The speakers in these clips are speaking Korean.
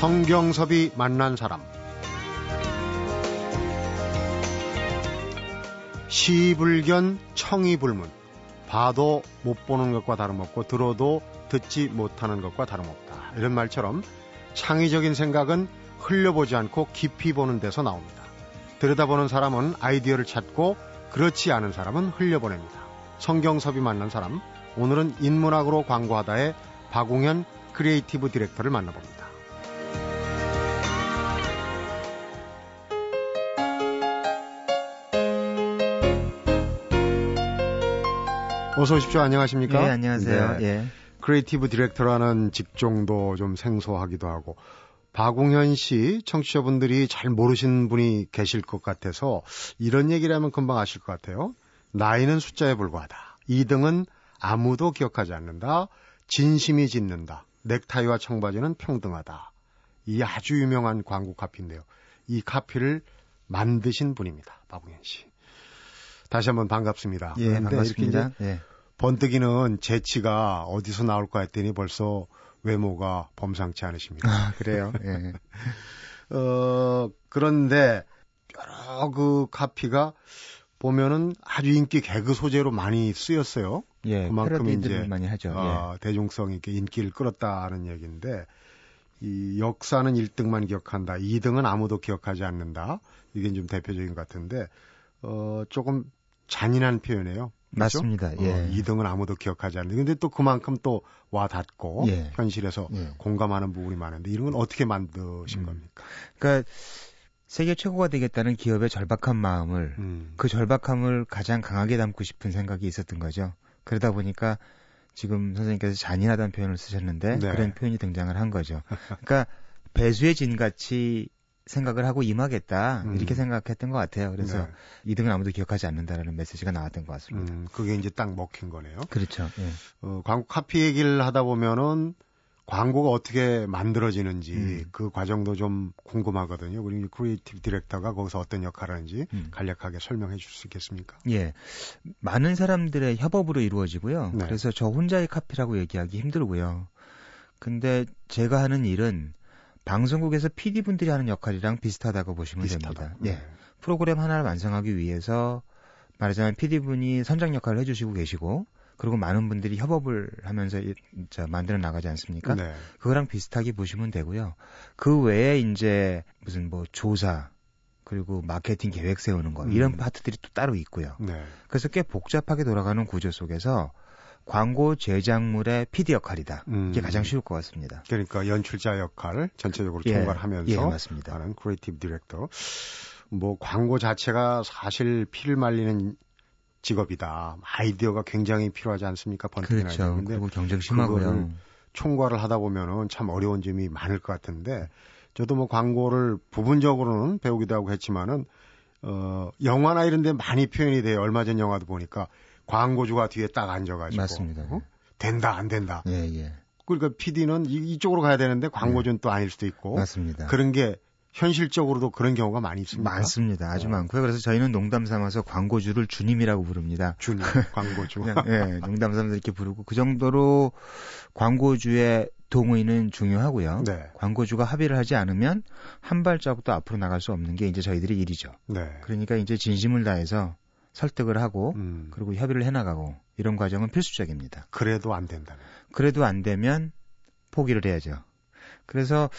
성경섭이 만난 사람 시불견 청이불문 봐도 못 보는 것과 다름없고 들어도 듣지 못하는 것과 다름없다. 이런 말처럼 창의적인 생각은 흘려보지 않고 깊이 보는 데서 나옵니다. 들여다보는 사람은 아이디어를 찾고 그렇지 않은 사람은 흘려보냅니다. 성경섭이 만난 사람 오늘은 인문학으로 광고하다의 박웅현 creative director를 만나봅니다. 어서 오십시오. 안녕하십니까? 예, 안녕하세요. 네. 예. creative director라는 직종도 좀 생소하기도 하고 박웅현 씨 청취자분들이 잘 모르시는 분이 계실 것 같아서 이런 얘기를 하면 금방 아실 것 같아요. 나이는 숫자에 불과하다. 2등은 아무도 기억하지 않는다. 진심이 짓는다. 넥타이와 청바지는 평등하다. 이 아주 유명한 광고 카피인데요. 이 카피를 만드신 분입니다. 박웅현 씨. 다시 한번 반갑습니다. 예, 반갑습니다. 이렇게 이제 예. 번뜩이는 재치가 어디서 나올까 했더니 벌써 외모가 범상치 않으십니다. 아, 그래요? 예. 어, 그런데 여러 그 카피가 보면은 아주 인기 개그 소재로 많이 쓰였어요. 예. 그만큼 이제, 많이 하죠. 어, 대중성 있게 인기를 끌었다는 얘기인데 이 역사는 1등만 기억한다. 2등은 아무도 기억하지 않는다. 이게 좀 대표적인 것 같은데 어, 조금 잔인한 표현이에요. 예. 맞습니다. 예. 어, 2등은 아무도 기억하지 않는다. 근데 또 그만큼 또 와 닿고 예. 현실에서 예. 공감하는 부분이 많은데 이런 건 어떻게 만드신 음. 겁니까? 그러니까 세계 최고가 되겠다는 기업의 절박한 마음을 음. 그 절박함을 가장 강하게 담고 싶은 생각이 있었던 거죠. 그러다 보니까 지금 선생님께서 잔인하다는 표현을 쓰셨는데 네. 그런 표현이 등장을 한 거죠. 그러니까 배수의 진 같이 생각을 하고 임하겠다 음. 이렇게 생각했던 것 같아요. 그래서 네. 2등은 아무도 기억하지 않는다라는 메시지가 나왔던 것 같습니다. 음, 그게 이제 딱 먹힌 거네요. 그렇죠. 예. 어, 광고 카피 얘기를 하다 보면은 광고가 어떻게 만들어지는지 음. 그 과정도 좀 궁금하거든요. 그리고 이 creative director가 거기서 어떤 역할을 하는지 음. 간략하게 설명해 줄 수 있겠습니까? 예. 많은 사람들의 협업으로 이루어지고요. 네. 그래서 저 혼자의 카피라고 얘기하기 힘들고요. 근데 제가 하는 일은 방송국에서 PD분들이 하는 역할이랑 비슷하다고 보시면 비슷하다. 됩니다. 예. 프로그램 하나를 완성하기 위해서 말하자면 PD분이 선장 역할을 해주시고 계시고 그리고 많은 분들이 협업을 하면서 만들어 나가지 않습니까? 네. 그거랑 비슷하게 보시면 되고요. 그 외에 이제 무슨 뭐 조사 그리고 마케팅 계획 세우는 거 이런 음. 파트들이 또 따로 있고요. 네. 그래서 꽤 복잡하게 돌아가는 구조 속에서 광고 제작물의 PD 역할이다. 음. 이게 가장 쉬울 것 같습니다. 그러니까 연출자 역할을 전체적으로 예. 총괄하면서 예, 맞습니다. 하는 creative director. 뭐 광고 자체가 사실 피를 말리는 직업이다. 아이디어가 굉장히 필요하지 않습니까? 아이디어. 그렇죠. 근데 그리고 경쟁 심하고요. 총괄을 하다 보면은 참 어려운 점이 많을 것 같은데 저도 뭐 광고를 부분적으로는 배우기도 하고 했지만은 어 영화나 이런 데 많이 표현이 돼요. 얼마 전 영화도 보니까 광고주가 뒤에 딱 앉아가지고 맞습니다. 어? 된다 안 된다. 예, 예. 그러니까 PD는 이 쪽으로 가야 되는데 광고주는 또 아닐 수도 있고 맞습니다. 그런 게 현실적으로도 그런 경우가 많이 있습니다. 많습니다. 아주 어. 많고요. 그래서 저희는 농담 삼아서 광고주를 주님이라고 부릅니다. 주님 광고주. 그냥 예, 농담 삼아서 이렇게 부르고 그 정도로 광고주의 동의는 중요하고요. 네. 광고주가 합의를 하지 않으면 한 발자국도 앞으로 나갈 수 없는 게 이제 저희들의 일이죠. 네. 그러니까 이제 진심을 다해서 설득을 하고 음, 그리고 협의를 해나가고 이런 과정은 필수적입니다. 그래도 안 된다면. 그래도 안 되면 포기를 해야죠. 그래서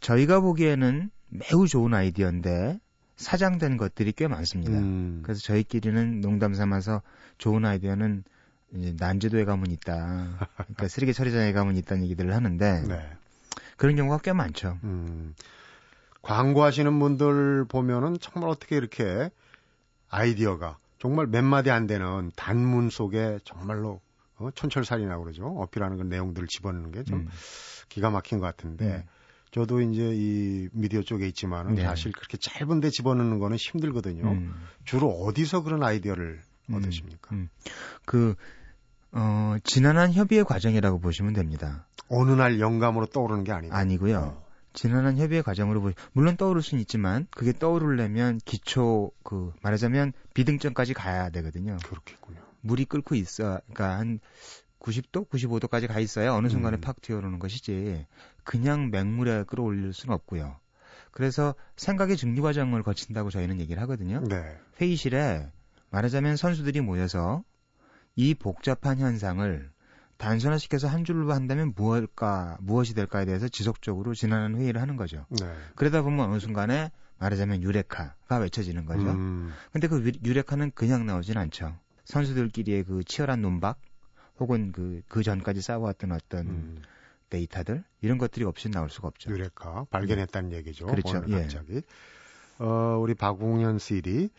저희가 보기에는 매우 좋은 아이디어인데 사장된 것들이 꽤 많습니다. 음, 그래서 저희끼리는 농담 삼아서 좋은 아이디어는 이제 난제도에 가면 있다. 그러니까 쓰레기 처리장에 가면 있다는 얘기들을 하는데 네. 그런 경우가 꽤 많죠. 음, 광고하시는 분들 보면은 정말 어떻게 이렇게 아이디어가 정말 몇 마디 안 되는 단문 속에 정말로 어, 촌철살인이라고 그러죠. 어필하는 그 내용들을 집어넣는 게좀 음. 기가 막힌 것 같은데 음. 저도 이제 이 미디어 쪽에 있지만은 네. 사실 그렇게 짧은데 집어넣는 거는 힘들거든요. 음. 주로 어디서 그런 아이디어를 음. 얻으십니까? 음. 그 어, 지난한 협의의 과정이라고 보시면 됩니다. 어느 날 영감으로 떠오르는 게 아니다. 아니고요. 어. 지난한 협의의 과정으로 보 물론 떠오를 수는 있지만 그게 떠오르려면 기초 그 말하자면 비등점까지 가야 되거든요. 그렇겠군요. 물이 끓고 있어 그러니까 한 90도, 95도까지 가 있어야 어느 순간에 음. 팍 튀어오르는 것이지 그냥 맹물에 끌어올릴 수는 없고요. 그래서 생각의 증류 과정을 거친다고 저희는 얘기를 하거든요. 네. 회의실에 말하자면 선수들이 모여서 이 복잡한 현상을 단순화시켜서 한 줄로 한다면 무엇일까, 무엇이 될까에 대해서 지속적으로 지난한 회의를 하는 거죠. 네. 그러다 보면 어느 순간에 말하자면 유레카가 외쳐지는 거죠. 음, 근데 그 유- 유레카는 그냥 나오진 않죠. 선수들끼리의 그 치열한 논박 혹은 그, 그 전까지 쌓아왔던 어떤 음, 데이터들 이런 것들이 없이 나올 수가 없죠. 유레카 발견했다는 얘기죠. 그렇죠. 예. 갑자기. 어, 우리 박웅현 CD,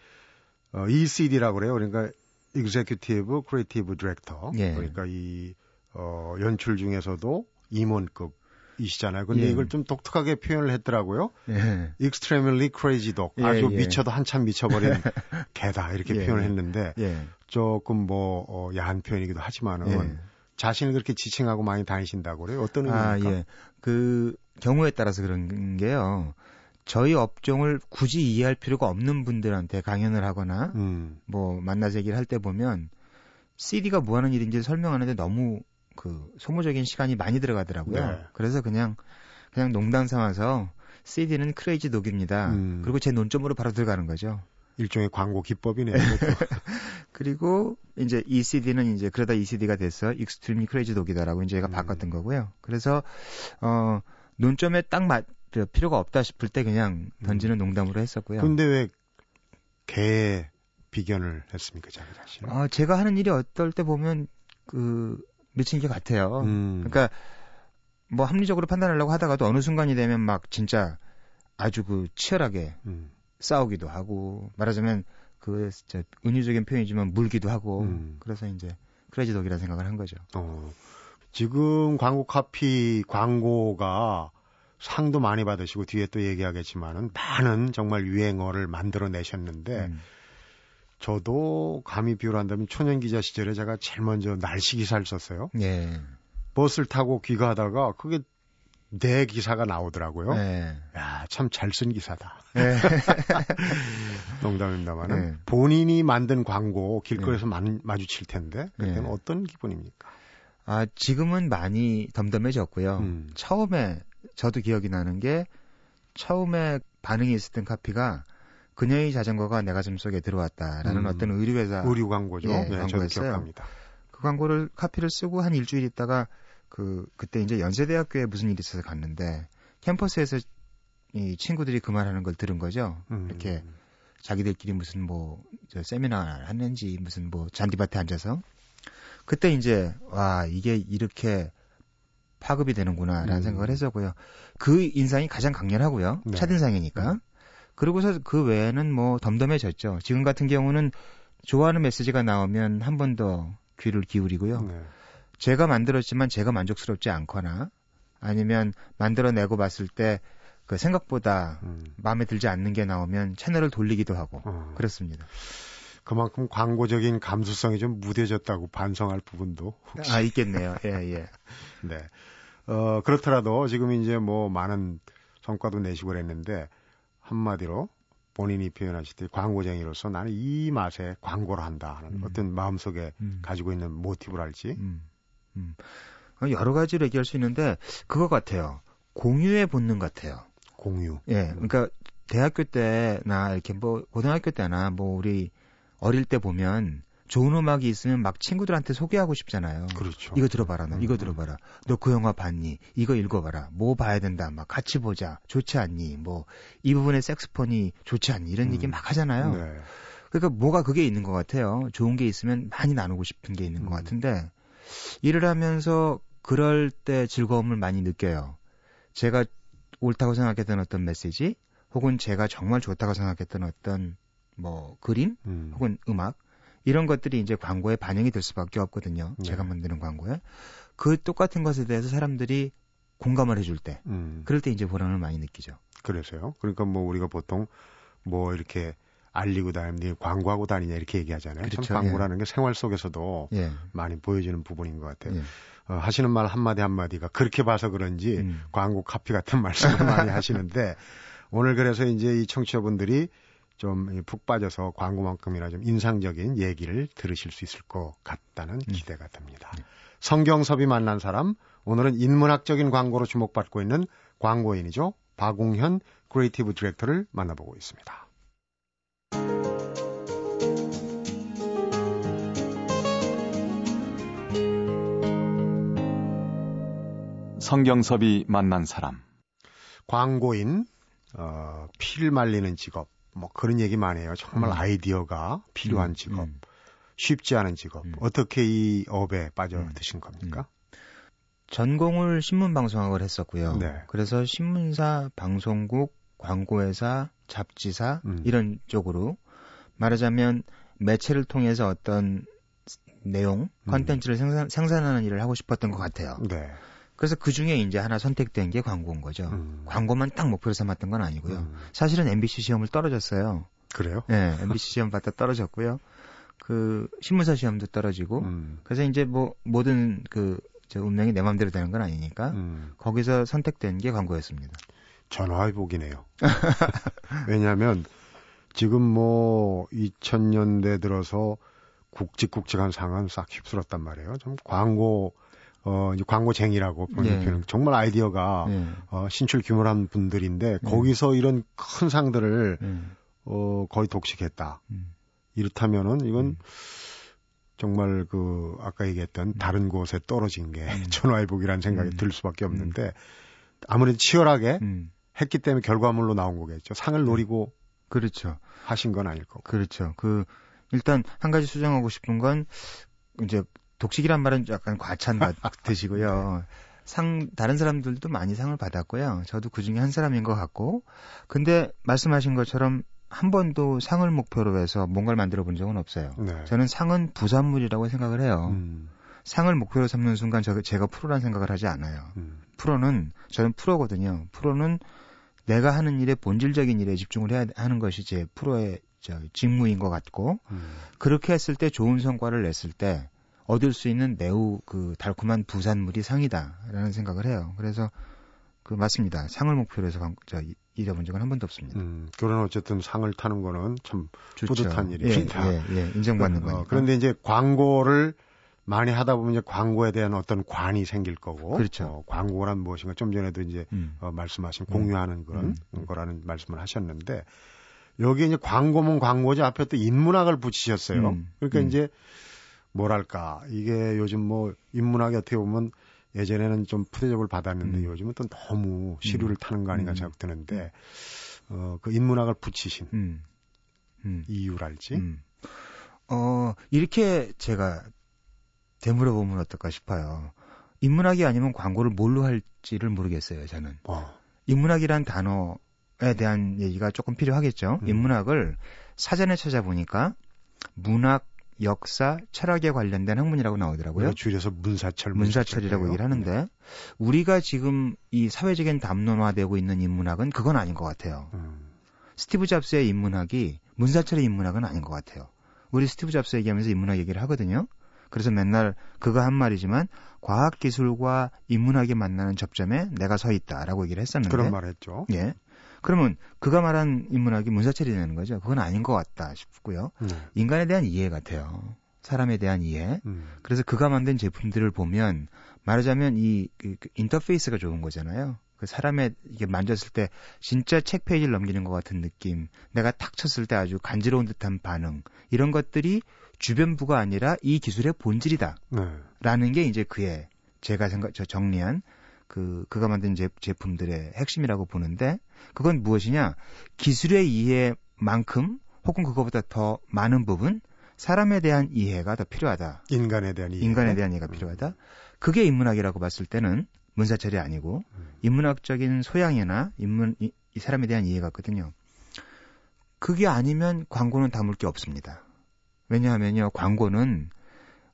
어, ECD라고 그래요. 그러니까 Executive Creative Director. 예. 그러니까 이 어, 연출 중에서도 임원급 이시잖아요. 근데 예. 이걸 좀 독특하게 표현을 했더라고요. 예. Extremely Crazy Dog. 예, 아주 예. 미쳐도 한참 미쳐버린 개다 이렇게 예. 표현을 했는데 예. 조금 뭐 어, 야한 표현이기도 하지만은 예. 자신을 그렇게 지칭하고 많이 다니신다고 그래요. 어떤 아, 의미입니까? 예. 그 경우에 따라서 그런 게요. 저희 업종을 굳이 이해할 필요가 없는 분들한테 강연을 하거나 음, 뭐 만나서 얘기를 할 때 보면 CD가 뭐 하는 일인지 설명하는데 너무 그 소모적인 시간이 많이 들어가더라고요. 네. 그래서 그냥 그냥 농담 삼아서 CD는 crazy dog입니다. 음. 그리고 제 논점으로 바로 들어가는 거죠. 일종의 광고 기법이네요. 그리고 이제 ECD는 이제 그러다 ECD가 됐어. Extremely crazy dog이다라고 이제 얘가 음. 바꿨던 거고요. 그래서 어 논점에 딱 맞, 그 필요가 없다 싶을 때 그냥 던지는 농담으로 했었고요. 음. 근데 왜개 비견을 했습니까, 자기 자신? 아, 제가 하는 일이 어떨 때 보면 그 미친 게 같아요. 음, 그러니까 뭐 합리적으로 판단하려고 하다가도 어느 순간이 되면 막 진짜 아주 그 치열하게 음, 싸우기도 하고 말하자면 그 진짜 은유적인 표현이지만 물기도 하고 음. 그래서 이제 크레이지 독이라 생각을 한 거죠. 어, 지금 광고 카피 광고가 상도 많이 받으시고 뒤에 또 얘기하겠지만은 많은 정말 유행어를 만들어 내셨는데 음. 저도 감히 비유한다면 초년 기자 시절에 제가 제일 먼저 날씨 기사를 썼어요. 예. 버스를 타고 귀가하다가 그게 내 기사가 나오더라고요. 예. 야, 참 잘 쓴 기사다. 예. 농담입니다만은 네. 본인이 만든 광고 길거리에서 마, 마주칠 텐데 그때는 네. 어떤 기분입니까? 아, 지금은 많이 덤덤해졌고요. 음. 처음에 저도 기억이 나는 게 처음에 반응이 있었던 카피가 그녀의 자전거가 내 가슴 속에 들어왔다라는 음. 어떤 의류회사 의류 광고죠. 예, 네, 광고였어요. 기억합니다. 그 광고를 카피를 쓰고 한 일주일 있다가 그 그때 이제 연세대학교에 무슨 일이 있어서 갔는데 캠퍼스에서 이 친구들이 그 말하는 걸 들은 거죠. 음. 이렇게 자기들끼리 무슨 뭐 저 세미나 했는지 무슨 뭐 잔디밭에 앉아서 그때 이제 와 이게 이렇게 파급이 되는구나라는 음. 생각을 했었고요. 그 인상이 가장 강렬하고요. 네. 첫 인상이니까. 그러고서 그 외에는 뭐 덤덤해졌죠. 지금 같은 경우는 좋아하는 메시지가 나오면 한 번 더 귀를 기울이고요. 네. 제가 만들었지만 제가 만족스럽지 않거나 아니면 만들어내고 봤을 때 그 생각보다 음. 마음에 들지 않는 게 나오면 채널을 돌리기도 하고 어. 그렇습니다. 그만큼 광고적인 감수성이 좀 무뎌졌다고 반성할 부분도 혹시 아 있겠네요. 예 예. 네. 어, 그렇더라도 지금 이제 뭐 많은 성과도 내시고 그랬는데 한마디로 본인이 표현하실 때 광고쟁이로서 나는 이 맛에 광고를 한다 하는 음. 어떤 마음속에 음. 가지고 있는 모티브랄지 음, 음. 어, 여러 가지로 얘기할 수 있는데 그거 같아요. 공유의 본능 같아요. 공유. 예, 그러니까 대학교 때나 이렇게 뭐 고등학교 때나 뭐 우리 어릴 때 보면 좋은 음악이 있으면 막 친구들한테 소개하고 싶잖아요. 그렇죠. 이거 들어봐라, 너 음, 이거 음. 들어봐라. 너 그 영화 봤니? 이거 읽어봐라. 뭐 봐야 된다. 막 같이 보자. 좋지 않니? 뭐 이 부분에 색스폰이 좋지 않니? 이런 음. 얘기 막 하잖아요. 네. 그러니까 뭐가 그게 있는 것 같아요. 좋은 게 있으면 많이 나누고 싶은 게 있는 것 음. 같은데 일을 하면서 그럴 때 즐거움을 많이 느껴요. 제가 옳다고 생각했던 어떤 메시지 혹은 제가 정말 좋다고 생각했던 어떤 뭐 그림 음. 혹은 음악 이런 것들이 이제 광고에 반영이 될 수밖에 없거든요. 네. 제가 만드는 광고에 그 똑같은 것에 대해서 사람들이 공감을 해줄 때 음. 그럴 때 이제 보람을 많이 느끼죠. 그래서요. 그러니까 뭐 우리가 보통 뭐 이렇게 알리고 다니는 광고하고 다니냐 이렇게 얘기하잖아요. 그렇죠. 참 광고라는 게 생활 속에서도 예. 많이 보여지는 부분인 것 같아요. 예. 어, 하시는 말 한마디 한마디가 그렇게 봐서 그런지 음. 광고 카피 같은 말씀을 많이 하시는데 오늘 그래서 이제 이 청취자분들이 좀 푹 빠져서 광고만큼이나 좀 인상적인 얘기를 들으실 수 있을 것 같다는 음. 기대가 듭니다. 성경섭이 만난 사람, 오늘은 인문학적인 광고로 주목받고 있는 광고인이죠. 박웅현 creative director를 만나보고 있습니다. 성경섭이 만난 사람. 광고인, 어, 피를 말리는 직업, 뭐 그런 얘기 많이 해요. 정말 음. 아이디어가 필요한 음, 직업, 음. 쉽지 않은 직업. 음. 어떻게 이 업에 빠져드신 음. 겁니까? 전공을 신문 방송학을 했었고요. 네. 그래서 신문사, 방송국, 광고회사, 잡지사 음. 이런 쪽으로 말하자면 매체를 통해서 어떤 내용, 음. 컨텐츠를 생산, 생산하는 일을 하고 싶었던 것 같아요. 네. 그래서 그 중에 이제 하나 선택된 게 광고인 거죠. 음. 광고만 딱 목표로 삼았던 건 아니고요. 음. 사실은 MBC 시험을 떨어졌어요. 그래요? 네, MBC 시험 봤다 떨어졌고요. 그 신문사 시험도 떨어지고. 음. 그래서 이제 뭐 모든 그 저 운명이 내 마음대로 되는 건 아니니까 음. 거기서 선택된 게 광고였습니다. 전화위복이네요. 왜냐하면 지금 뭐 2000년대 들어서 굵직굵직한 상은 싹 휩쓸었단 말이에요. 좀 광고 어 광고쟁이라고 보는 네. 표현 정말 아이디어가 네. 어, 신출 규모한 분들인데 네. 거기서 이런 큰 상들을 네. 어 거의 독식했다. 음. 이렇다면은 이건 음. 정말 그 아까 얘기했던 다른 곳에 떨어진 게 음. 전화위복이라는 생각이 음. 들 수밖에 없는데 아무래도 치열하게 음. 했기 때문에 결과물로 나온 거겠죠. 상을 노리고 그렇죠. 하신 건 아닐 거고. 그렇죠. 그 일단 한 가지 수정하고 싶은 건 이제 독식이란 말은 약간 과찬 같으시고요. 상 다른 사람들도 많이 상을 받았고요. 저도 그 중에 한 사람인 것 같고. 근데 말씀하신 것처럼 한 번도 상을 목표로 해서 뭔가를 만들어 본 적은 없어요. 네. 저는 상은 부산물이라고 생각을 해요. 음, 상을 목표로 삼는 순간 저, 제가 프로란 생각을 하지 않아요. 음, 프로는 저는 프로거든요. 프로는 내가 하는 일에 본질적인 일에 집중을 해야 하는 것이 제 프로의 저 직무인 것 같고 음. 그렇게 했을 때 좋은 성과를 냈을 때 얻을 수 있는 매우 그 달콤한 부산물이 상이다라는 생각을 해요. 그래서 그 맞습니다. 상을 목표로 해서 관- 저 이- 일해본 적은 한 번도 없습니다. 음, 그런 어쨌든 상을 타는 거는 참 좋죠. 뿌듯한 예, 일입니다. 예, 예, 인정받는 어, 거니까. 그런데 이제 광고를 많이 하다 보면 이제 광고에 대한 어떤 관이 생길 거고, 그렇죠. 어, 광고란 무엇인가 좀 전에도 이제 음, 어, 말씀하신 음. 공유하는 그런 음, 음. 거라는 말씀을 하셨는데 여기 이제 광고면 광고지 앞에 또 인문학을 붙이셨어요. 음, 그러니까 음. 이제 뭐랄까 이게 요즘 뭐 인문학이 어떻게 보면 예전에는 좀 푸대접을 받았는데 음. 요즘은 또 너무 시류를 타는 거 아닌가 음. 생각 드는데 어, 그 인문학을 붙이신 음, 음. 이유랄지. 음. 어, 이렇게 제가 되물어 보면 어떨까 싶어요. 인문학이 아니면 광고를 뭘로 할지를 모르겠어요, 저는. 어, 인문학이란 단어에 대한 얘기가 조금 필요하겠죠. 음. 인문학을 사전에 찾아보니까 문학, 역사, 철학에 관련된 학문이라고 나오더라고요. 우리가 줄여서 문사철 문사철이라고 얘기를 하는데 우리가 지금 이 사회적인 담론화되고 있는 인문학은 그건 아닌 것 같아요. 음, 스티브 잡스의 인문학이 문사철의 인문학은 아닌 것 같아요. 우리 스티브 잡스 얘기하면서 인문학 얘기를 하거든요. 그래서 맨날 그거 한 말이지만 과학 기술과 인문학이 만나는 접점에 내가 서 있다라고 얘기를 했었는데 그런 말 했죠. 예. 그러면 그가 말한 인문학이 문사철이 되는 거죠. 그건 아닌 것 같다 싶고요. 네. 인간에 대한 이해 같아요. 사람에 대한 이해. 음, 그래서 그가 만든 제품들을 보면 말하자면 이 그, 그 인터페이스가 좋은 거잖아요. 그 사람의 이게 만졌을 때 진짜 책 페이지를 넘기는 것 같은 느낌, 내가 탁 쳤을 때 아주 간지러운 듯한 반응 이런 것들이 주변부가 아니라 이 기술의 본질이다라는 네. 게 이제 그의 제가 생각 저 정리한 그 그가 만든 제, 제품들의 핵심이라고 보는데 그건 무엇이냐 기술의 이해만큼 혹은 그거보다 더 많은 부분 사람에 대한 이해가 더 필요하다. 인간에 대한 이해. 인간에 대한 이해가 음. 필요하다. 그게 인문학이라고 봤을 때는 문사철이 아니고 음. 인문학적인 소양이나 인문 이, 이 사람에 대한 이해 같거든요. 그게 아니면 광고는 담을 게 없습니다. 왜냐하면요, 광고는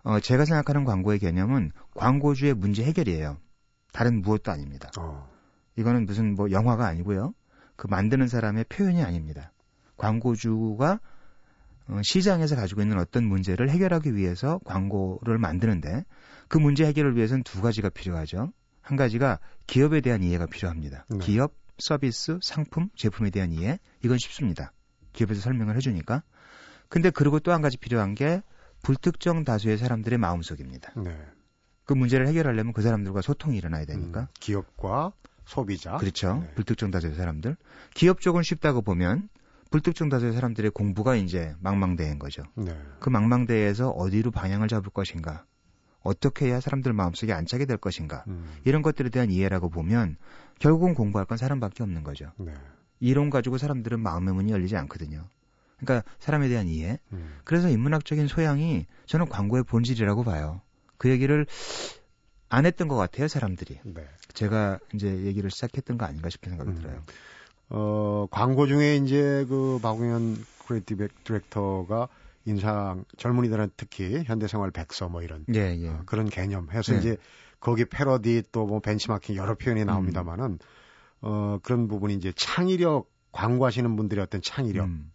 어, 제가 생각하는 광고의 개념은 광고주의 문제 해결이에요. 다른 무엇도 아닙니다. 어, 이거는 무슨 뭐 영화가 아니고요. 그 만드는 사람의 표현이 아닙니다. 광고주가 어, 시장에서 가지고 있는 어떤 문제를 해결하기 위해서 광고를 만드는데 그 문제 해결을 위해서는 두 가지가 필요하죠. 한 가지가 기업에 대한 이해가 필요합니다. 네. 기업, 서비스, 상품, 제품에 대한 이해. 이건 쉽습니다. 기업에서 설명을 해주니까. 근데 그리고 또 한 가지 필요한 게 불특정 다수의 사람들의 마음속입니다. 네. 그 문제를 해결하려면 그 사람들과 소통이 일어나야 되니까. 음, 기업과 소비자. 그렇죠. 네. 불특정 다수의 사람들. 기업 쪽은 쉽다고 보면 불특정 다수의 사람들의 공부가 이제 망망대해인 거죠. 네. 그 망망대해에서 어디로 방향을 잡을 것인가, 어떻게 해야 사람들 마음속에 안착이 될 것인가, 음, 이런 것들에 대한 이해라고 보면 결국은 공부할 건 사람밖에 없는 거죠. 네. 이론 가지고 사람들은 마음의 문이 열리지 않거든요. 그러니까 사람에 대한 이해. 음, 그래서 인문학적인 소양이 저는 광고의 본질이라고 봐요. 그 얘기를 안 했던 것 같아요, 사람들이. 네. 제가 이제 얘기를 시작했던 거 아닌가 싶은 생각이 음. 들어요. 어, 광고 중에 이제 그 박웅현 creative director가 인상 젊은이들한테 특히 현대생활 백서 뭐 이런 예, 예. 어, 그런 개념 해서 네. 이제 거기 패러디 또 뭐 벤치마킹 여러 표현이 음. 나옵니다만은 어 그런 부분이 이제 창의력 광고하시는 분들의 어떤 창의력 음,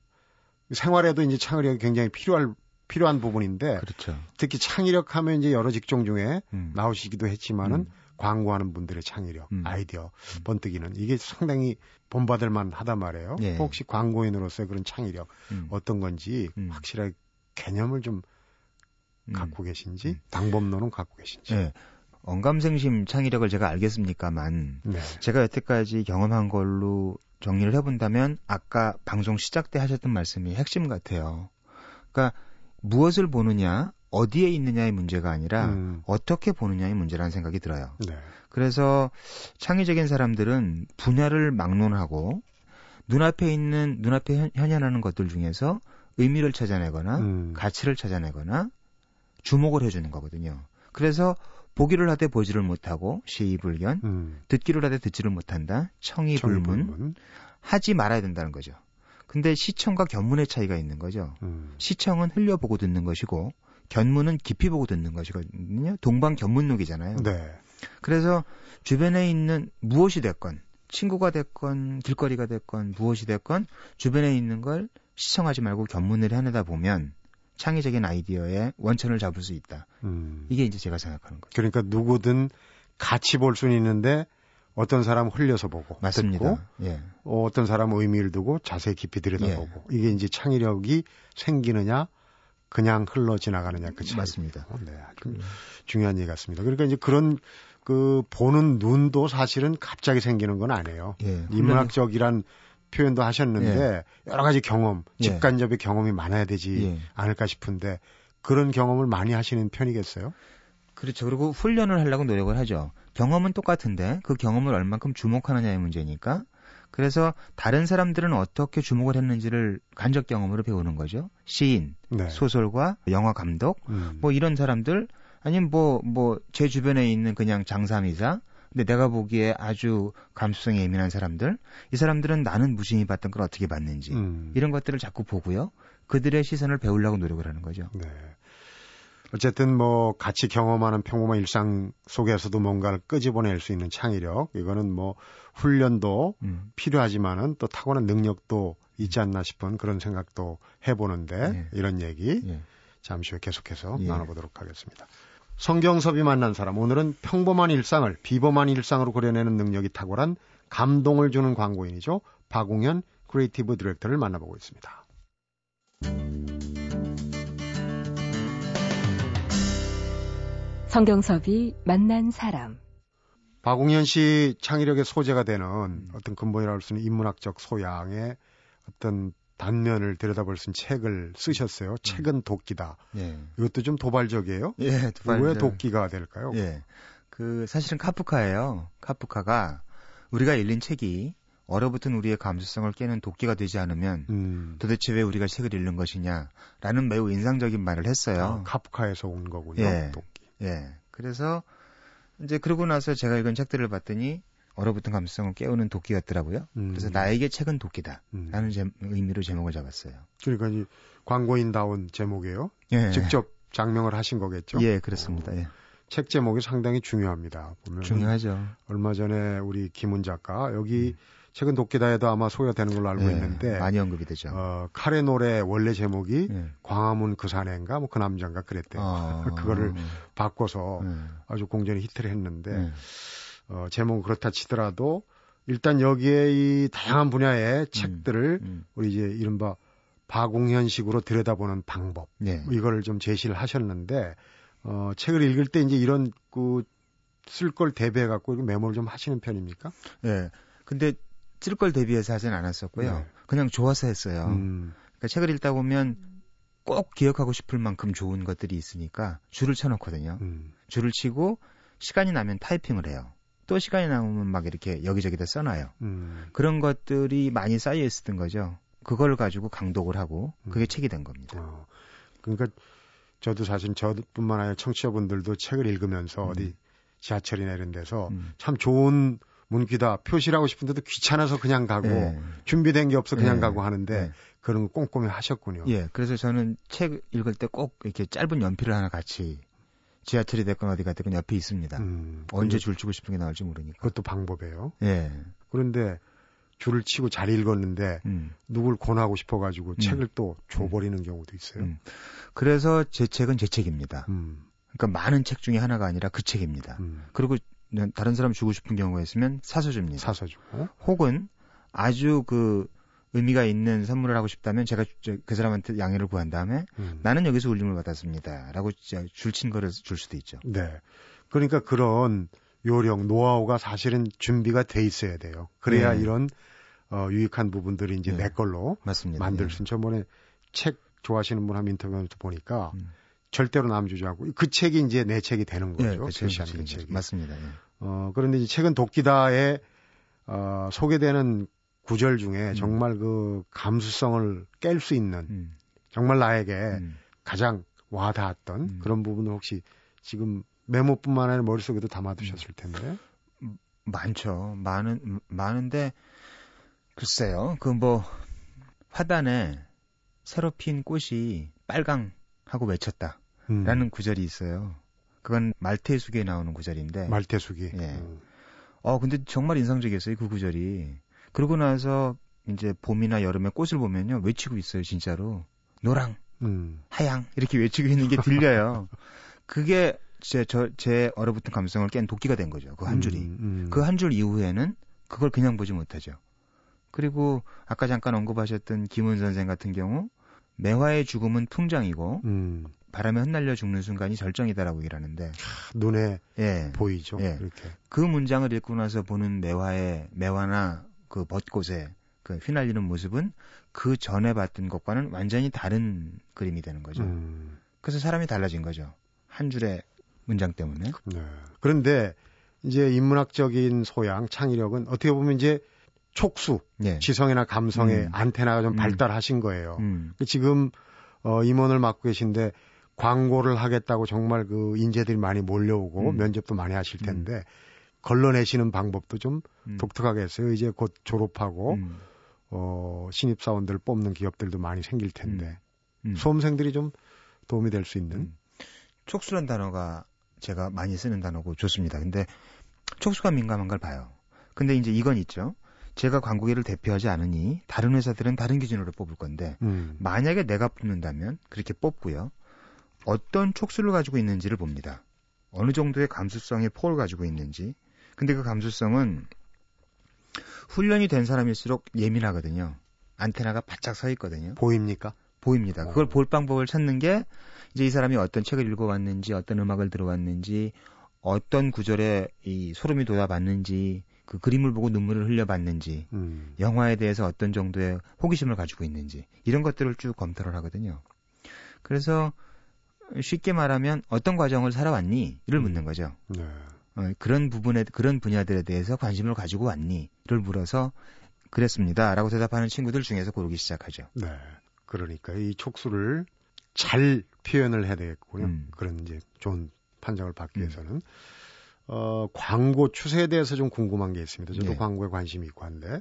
생활에도 이제 창의력이 굉장히 필요할 필요한 부분인데 그렇죠. 특히 창의력 하면 이제 여러 직종 중에 음. 나오시기도 했지만은 음. 광고하는 분들의 창의력, 음. 아이디어, 번뜩이는 이게 상당히 본받을 만하단 말이에요. 예. 혹시 광고인으로서의 그런 창의력 음. 어떤 건지 음. 확실하게 개념을 좀 음. 갖고 계신지 음. 방법론은 갖고 계신지. 예. 언감생심 창의력을 제가 알겠습니까만 네. 제가 여태까지 경험한 걸로 정리를 해본다면 아까 방송 시작 때 하셨던 말씀이 핵심 같아요. 그러니까 무엇을 보느냐, 어디에 있느냐의 문제가 아니라 음, 어떻게 보느냐의 문제라는 생각이 들어요. 네. 그래서 창의적인 사람들은 분야를 막론하고 눈앞에 있는 눈앞에 현- 현현하는 것들 중에서 의미를 찾아내거나 음, 가치를 찾아내거나 주목을 해주는 거거든요. 그래서 보기를 하되 보지를 못하고 시의불견, 음, 듣기를 하되 듣지를 못한다, 청의불문, 청의불문. 하지 말아야 된다는 거죠. 근데 시청과 견문의 차이가 있는 거죠. 음, 시청은 흘려보고 듣는 것이고 견문은 깊이 보고 듣는 것이거든요. 동방 견문록이잖아요. 네. 그래서 주변에 있는 무엇이 됐건 친구가 됐건 길거리가 됐건 무엇이 됐건 주변에 있는 걸 시청하지 말고 견문을 해내다 보면 창의적인 아이디어의 원천을 잡을 수 있다. 음. 이게 이제 제가 생각하는 거죠. 그러니까 누구든 같이 볼 수는 있는데 어떤 사람은 흘려서 보고 맞습니다. 듣고 예. 어, 어떤 사람은 의미를 두고 자세히 깊이 들여다보고 이게 이제 창의력이 생기느냐 그냥 흘러 지나가느냐 그 차이. 맞습니다. 네, 아주 중요한 얘기 같습니다. 그러니까 이제 그런 그 보는 눈도 사실은 갑자기 생기는 건 아니에요. 예. 인문학적이란 표현도 하셨는데 여러 가지 경험, 예. 직간접의 경험이 많아야 되지 예. 않을까 싶은데 그런 경험을 많이 하시는 편이겠어요? 그렇죠. 그리고 훈련을 하려고 노력을 하죠. 경험은 똑같은데 그 경험을 얼만큼 주목하느냐의 문제니까. 그래서 다른 사람들은 어떻게 주목을 했는지를 간접 경험으로 배우는 거죠. 시인, 네. 소설가, 영화 감독, 음. 뭐 이런 사람들 아니면 뭐 뭐 제 주변에 있는 그냥 장사미사 근데 내가 보기에 아주 감수성이 예민한 사람들 이 사람들은 나는 무심히 봤던 걸 어떻게 봤는지 음. 이런 것들을 자꾸 보고요 그들의 시선을 배우려고 노력을 하는 거죠 네. 어쨌든 뭐 같이 경험하는 평범한 일상 속에서도 뭔가를 끄집어낼 수 있는 창의력 이거는 뭐 훈련도 음. 필요하지만은 또 타고난 능력도 있지 않나 싶은 그런 생각도 해보는데 네. 이런 얘기 예. 잠시 후에 계속해서 예. 나눠보도록 하겠습니다. 성경섭이 만난 사람 오늘은 평범한 일상을 비범한 일상으로 그려내는 능력이 탁월한 감동을 주는 광고인이죠 박웅현 creative director를 만나보고 있습니다. 성경섭이 만난 사람. 박웅현 씨 창의력의 소재가 되는 음. 어떤 근본이라고 할 수 있는 인문학적 소양의 어떤 단면을 들여다볼 수 있는 책을 쓰셨어요. 책은 도끼다. 예. 이것도 좀 도발적이에요. 예, 두 발- 왜 도끼가 될까요? 예. 그 사실은 카프카예요. 카프카가 우리가 읽는 책이 얼어붙은 우리의 감수성을 깨는 도끼가 되지 않으면 음, 도대체 왜 우리가 책을 읽는 것이냐라는 매우 인상적인 말을 했어요. 아, 카프카에서 온 거군요. 예. 예. 그래서 이제 그러고 나서 제가 읽은 책들을 봤더니 얼어붙은 감수성을 깨우는 도끼였더라고요. 음, 그래서 나에게 책은 도끼다. 음. 라는 제- 의미로 제목을 잡았어요. 그러니까 이 광고인다운 제목이에요. 예. 직접 장명을 하신 거겠죠. 예, 그렇습니다. 예. 책 제목이 상당히 중요합니다. 보면 중요하죠. 얼마 전에 우리 김은 작가 여기 책은 도끼다에도 아마 소개가 되는 걸로 알고 예, 있는데 많이 언급이 되죠. 어, 칼의 노래 원래 제목이 예. 광화문 그 사내인가 뭐 그 남자인가 그랬대요. 어, 그거를 바꿔서 예. 아주 공전히 히트를 했는데 예. 어, 제목은 그렇다 치더라도 일단 여기에 이 다양한 분야의 책들을 음. 우리 이제 이른바 바공현식으로 들여다보는 방법 네. 이걸 좀 제시를 하셨는데 어, 책을 읽을 때 이제 이런 그 쓸 걸 대비해 갖고 메모를 좀 하시는 편입니까? 예. 근데 쓸 걸 대비해서 하진 않았었고요. 네. 그냥 좋아서 했어요. 음, 그러니까 책을 읽다 보면 꼭 기억하고 싶을 만큼 좋은 것들이 있으니까 줄을 쳐놓거든요. 음, 줄을 치고 시간이 나면 타이핑을 해요. 또 시간이 남으면 막 이렇게 여기저기다 써놔요. 음. 그런 것들이 많이 쌓여 있었던 거죠. 그걸 가지고 강독을 하고 그게 음. 책이 된 겁니다. 어, 그러니까 저도 사실 저뿐만 아니라 청취자분들도 책을 읽으면서 음. 어디 지하철이나 이런 데서 음. 참 좋은 문기다 표시를 하고 싶은데도 귀찮아서 그냥 가고 예. 준비된 게 없어 그냥 예. 가고 하는데 예. 그런 거 꼼꼼히 하셨군요. 예, 그래서 저는 책 읽을 때 꼭 이렇게 짧은 연필을 하나 같이 지하철이 됐건 어디 갔든 옆에 있습니다. 음, 언제 줄 치고 싶은 게 나올지 모르니까. 그것도 방법이에요. 예. 그런데 줄을 치고 잘 읽었는데 음. 누굴 권하고 싶어가지고 책을 또 줘버리는 경우도 있어요. 음. 그래서 제 책은 제 책입니다. 음, 그러니까 많은 책 중에 하나가 아니라 그 책입니다. 음. 그리고 다른 사람 주고 싶은 경우가 있으면 사서 줍니다. 사서 주고. 혹은 아주 그 의미가 있는 선물을 하고 싶다면 제가 저- 그 사람한테 양해를 구한 다음에 음. 나는 여기서 울림을 받았습니다. 라고 줄친 거를 줄 수도 있죠. 네. 그러니까 그런 요령, 노하우가 사실은 준비가 돼 있어야 돼요. 그래야 네. 이런 어, 유익한 부분들이 이제 네. 내 걸로 맞습니다. 만들 예. 수 있는. 저번에 책 좋아하시는 분 한 인터뷰에서 보니까 음. 절대로 남주지 않고 그 책이 이제 내 책이 되는 예, 거죠. 그 책은 표시하는 그제 책입니다. 책이. 맞습니다. 예. 어, 그런데 이 책은 독기다에 어, 소개되는 구절 중에 음. 정말 그 감수성을 깰 수 있는 음. 정말 나에게 음. 가장 와닿았던 음. 그런 부분을 혹시 지금 메모뿐만 아니라 머릿속에도 담아두셨을 텐데. 많죠. 많은 많은데 글쎄요. 그 뭐 화단에 새로 핀 꽃이 빨강 하고 외쳤다라는 음. 구절이 있어요. 그건 말테수기에 나오는 구절인데. 말태숙이. 예. 음. 어 근데 정말 인상적이었어요. 그 구절이. 그러고 나서 이제 봄이나 여름에 꽃을 보면요 외치고 있어요. 진짜로 노랑, 음. 하양 이렇게 외치고 있는 게 들려요. 그게 제, 저, 제 얼어붙은 감성을 깬 도끼가 된 거죠. 그 한 줄이. 음, 음. 그한 줄 이후에는 그걸 그냥 보지 못하죠. 그리고 아까 잠깐 언급하셨던 김은 선생 같은 경우 매화의 죽음은 풍장이고 음. 바람에 흩날려 죽는 순간이 절정이다라고 얘기를 하는데 눈에 예. 보이죠. 예. 이렇게. 그 문장을 읽고 나서 보는 매화의 매화나 그 벚꽃의 그 휘날리는 모습은 그 전에 봤던 것과는 완전히 다른 그림이 되는 거죠. 음. 그래서 사람이 달라진 거죠. 한 줄의 문장 때문에. 네. 그런데 이제 인문학적인 소양, 창의력은 어떻게 보면 이제 촉수, 예. 지성이나 감성의 음. 안테나가 좀 음. 발달하신 거예요. 음. 지금 어, 임원을 맡고 계신데 광고를 하겠다고 정말 그 인재들이 많이 몰려오고 음. 면접도 많이 하실 텐데 걸러내시는 방법도 좀 음. 독특하게 했어요. 이제 곧 졸업하고 음. 어, 신입사원들 뽑는 기업들도 많이 생길 텐데 음. 수험생들이 좀 도움이 될 수 있는 음. 촉수란 단어가 제가 많이 쓰는 단어고 좋습니다. 근데 촉수가 민감한 걸 봐요. 근데 이제 이건 있죠. 제가 광고계를 대표하지 않으니 다른 회사들은 다른 기준으로 뽑을 건데 음. 만약에 내가 뽑는다면 그렇게 뽑고요. 어떤 촉수를 가지고 있는지를 봅니다. 어느 정도의 감수성의 폭을 가지고 있는지. 근데 그 감수성은 훈련이 된 사람일수록 예민하거든요. 안테나가 바짝 서 있거든요. 보입니까? 보입니다. 그걸 어. 볼 방법을 찾는 게 이제 이 사람이 어떤 책을 읽어왔는지, 어떤 음악을 들어왔는지, 어떤 구절에 이 소름이 돋아봤는지, 그 그림을 보고 눈물을 흘려봤는지, 음. 영화에 대해서 어떤 정도의 호기심을 가지고 있는지 이런 것들을 쭉 검토를 하거든요. 그래서 쉽게 말하면 어떤 과정을 살아왔니?를 묻는 거죠. 네. 어, 그런 부분에 그런 분야들에 대해서 관심을 가지고 왔니?를 물어서 그랬습니다라고 대답하는 친구들 중에서 고르기 시작하죠. 네. 그러니까 이 촉수를 잘 표현을 해야 되겠고요. 음. 그런 이제 좋은 판정을 받기 위해서는 어, 광고 추세에 대해서 좀 궁금한 게 있습니다. 저도 네. 광고에 관심이 있고 한데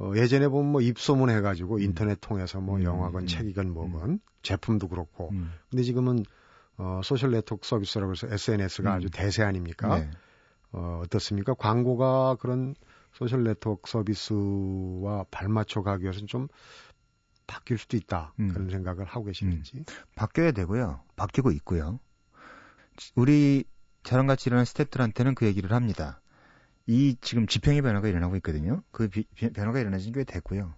어, 예전에 보면 뭐 입소문 해가지고 인터넷 통해서 뭐 음, 영화건 음, 책이건 뭐건 제품도 그렇고 음. 근데 지금은 어, 소셜 네트워크 서비스라고 해서 SNS가 음. 아주 대세 아닙니까? 네. 어, 어떻습니까? 광고가 그런 소셜 네트워크 서비스와 발맞춰 가기 위해서는 좀 바뀔 수도 있다. 음. 그런 생각을 하고 계시는지. 바뀌어야 되고요. 바뀌고 있고요. 우리 저랑 같이 일하는 스태프들한테는 그 얘기를 합니다. 이 지금 지평의 변화가 일어나고 있거든요. 그 비- 비- 변화가 일어나진 꽤 됐고요.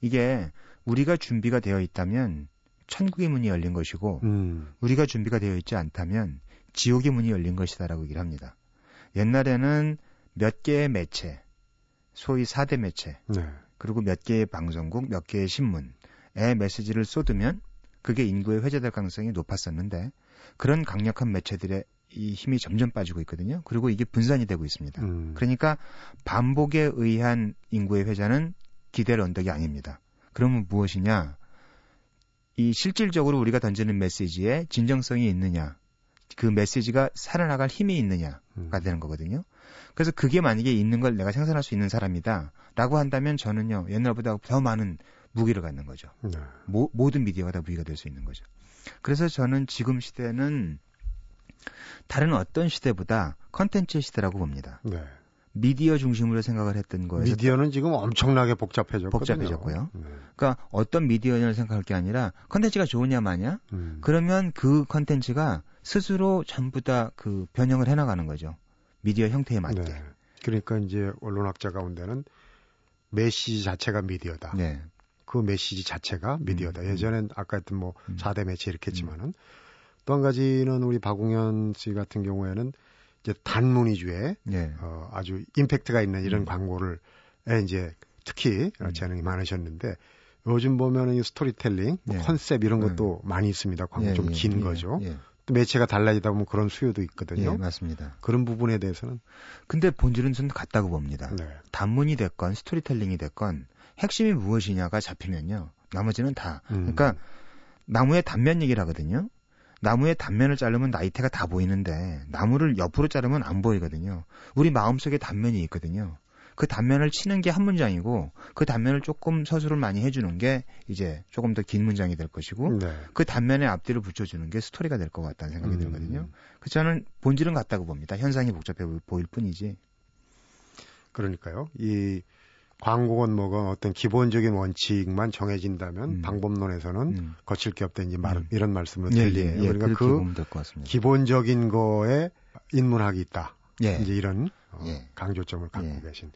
이게 우리가 준비가 되어 있다면 천국의 문이 열린 것이고 음. 우리가 준비가 되어 있지 않다면 지옥의 문이 열린 것이다라고 얘기를 합니다. 옛날에는 몇 개의 매체, 소위 4대 매체, 네. 그리고 몇 개의 방송국, 몇 개의 신문에 메시지를 쏟으면 그게 인구에 회자될 가능성이 높았었는데 그런 강력한 매체들의 이 힘이 점점 빠지고 있거든요. 그리고 이게 분산이 되고 있습니다. 음. 그러니까 반복에 의한 인구의 회자는 기대를 언덕이 아닙니다. 그러면 무엇이냐? 이 실질적으로 우리가 던지는 메시지에 진정성이 있느냐? 그 메시지가 살아나갈 힘이 있느냐가 음. 되는 거거든요. 그래서 그게 만약에 있는 걸 내가 생산할 수 있는 사람이다. 라고 한다면 저는요, 옛날보다 더 많은 무기를 갖는 거죠. 네. 모, 모든 미디어가 다 무기가 될 수 있는 거죠. 그래서 저는 지금 시대는 다른 어떤 시대보다 컨텐츠 시대라고 봅니다. 네. 미디어 중심으로 생각을 했던 거에서 미디어는 지금 엄청나게 복잡해졌거든요. 복잡해졌고요. 네. 그러니까 어떤 미디어냐를 생각할 게 아니라 컨텐츠가 좋으냐 마냐 음. 그러면 그 컨텐츠가 스스로 전부 다 그 변형을 해나가는 거죠. 미디어 형태에 맞게. 네. 그러니까 이제 언론학자 가운데는 메시지 자체가 미디어다. 네. 그 메시지 자체가 미디어다. 음, 예전엔 아까 했던 뭐 음. 4대 매체 이렇게 했지만은 또 한 가지는 우리 박웅현 씨 같은 경우에는 이제 단문 위주의 네. 어, 아주 임팩트가 있는 이런 음. 광고를 에 이제 특히 음. 재능이 많으셨는데 요즘 보면은 이 스토리텔링, 뭐 예. 컨셉 이런 것도 많이 있습니다. 광고 예, 좀 예, 긴 예, 거죠. 예. 또 매체가 달라지다 보면 그런 수요도 예, 있거든요. 맞습니다. 그런 부분에 대해서는 근데 본질은 좀 같다고 봅니다. 네. 단문이 됐건 스토리텔링이 됐건 핵심이 무엇이냐가 잡히면요. 나머지는 다. 음. 그러니까 나무의 단면 얘기를 하거든요. 나무의 단면을 자르면 나이테가 다 보이는데 나무를 옆으로 자르면 안 보이거든요. 우리 마음속에 단면이 있거든요. 그 단면을 치는 게 한 문장이고 그 단면을 조금 서술을 많이 해주는 게 이제 조금 더 긴 문장이 될 것이고 네. 그 단면에 앞뒤를 붙여주는 게 스토리가 될 것 같다는 생각이 음. 들거든요. 그 저는 본질은 같다고 봅니다. 현상이 복잡해 보- 보일 뿐이지. 그러니까요. 이 광고건 뭐건 어떤 기본적인 원칙만 정해진다면 음. 방법론에서는 음. 거칠 게 없다 이제 말, 음. 이런 말씀으로 예, 들리네요. 예, 예, 그러니까 그 같습니다. 기본적인 거에 인문학이 있다. 예. 이제 이런 어, 예. 강조점을 갖고 예. 계신.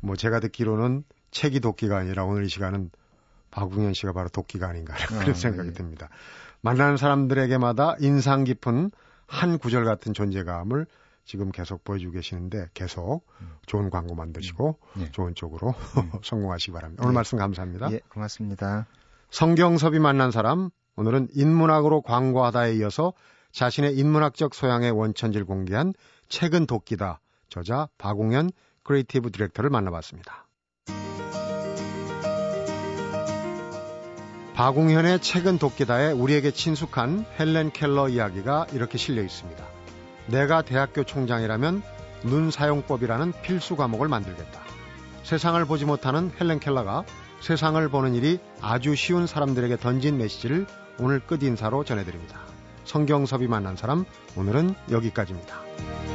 뭐 제가 듣기로는 책이 도끼가 아니라 오늘 이 시간은 박웅현 씨가 바로 도끼가 아닌가 그런 아, 생각이 예. 듭니다. 만나는 사람들에게마다 인상 깊은 한 구절 같은 존재감을 지금 계속 보여주고 계시는데 계속 좋은 광고 만드시고 음. 예. 좋은 쪽으로 성공하시기 바랍니다. 예. 오늘 말씀 감사합니다. 예, 고맙습니다. 성경섭이 만난 사람 오늘은 인문학으로 광고하다에 이어서 자신의 인문학적 소양의 원천지를 공개한 책은 도끼다 저자 박웅현 크리에이티브 디렉터를 만나봤습니다. 박웅현의 책은 도끼다에 우리에게 친숙한 헬렌 켈러 이야기가 이렇게 실려 있습니다. 내가 대학교 총장이라면 눈 사용법이라는 필수 과목을 만들겠다. 세상을 보지 못하는 헬렌 켈러가 세상을 보는 일이 아주 쉬운 사람들에게 던진 메시지를 오늘 끝 인사로 전해드립니다. 성경섭이 만난 사람, 오늘은 여기까지입니다.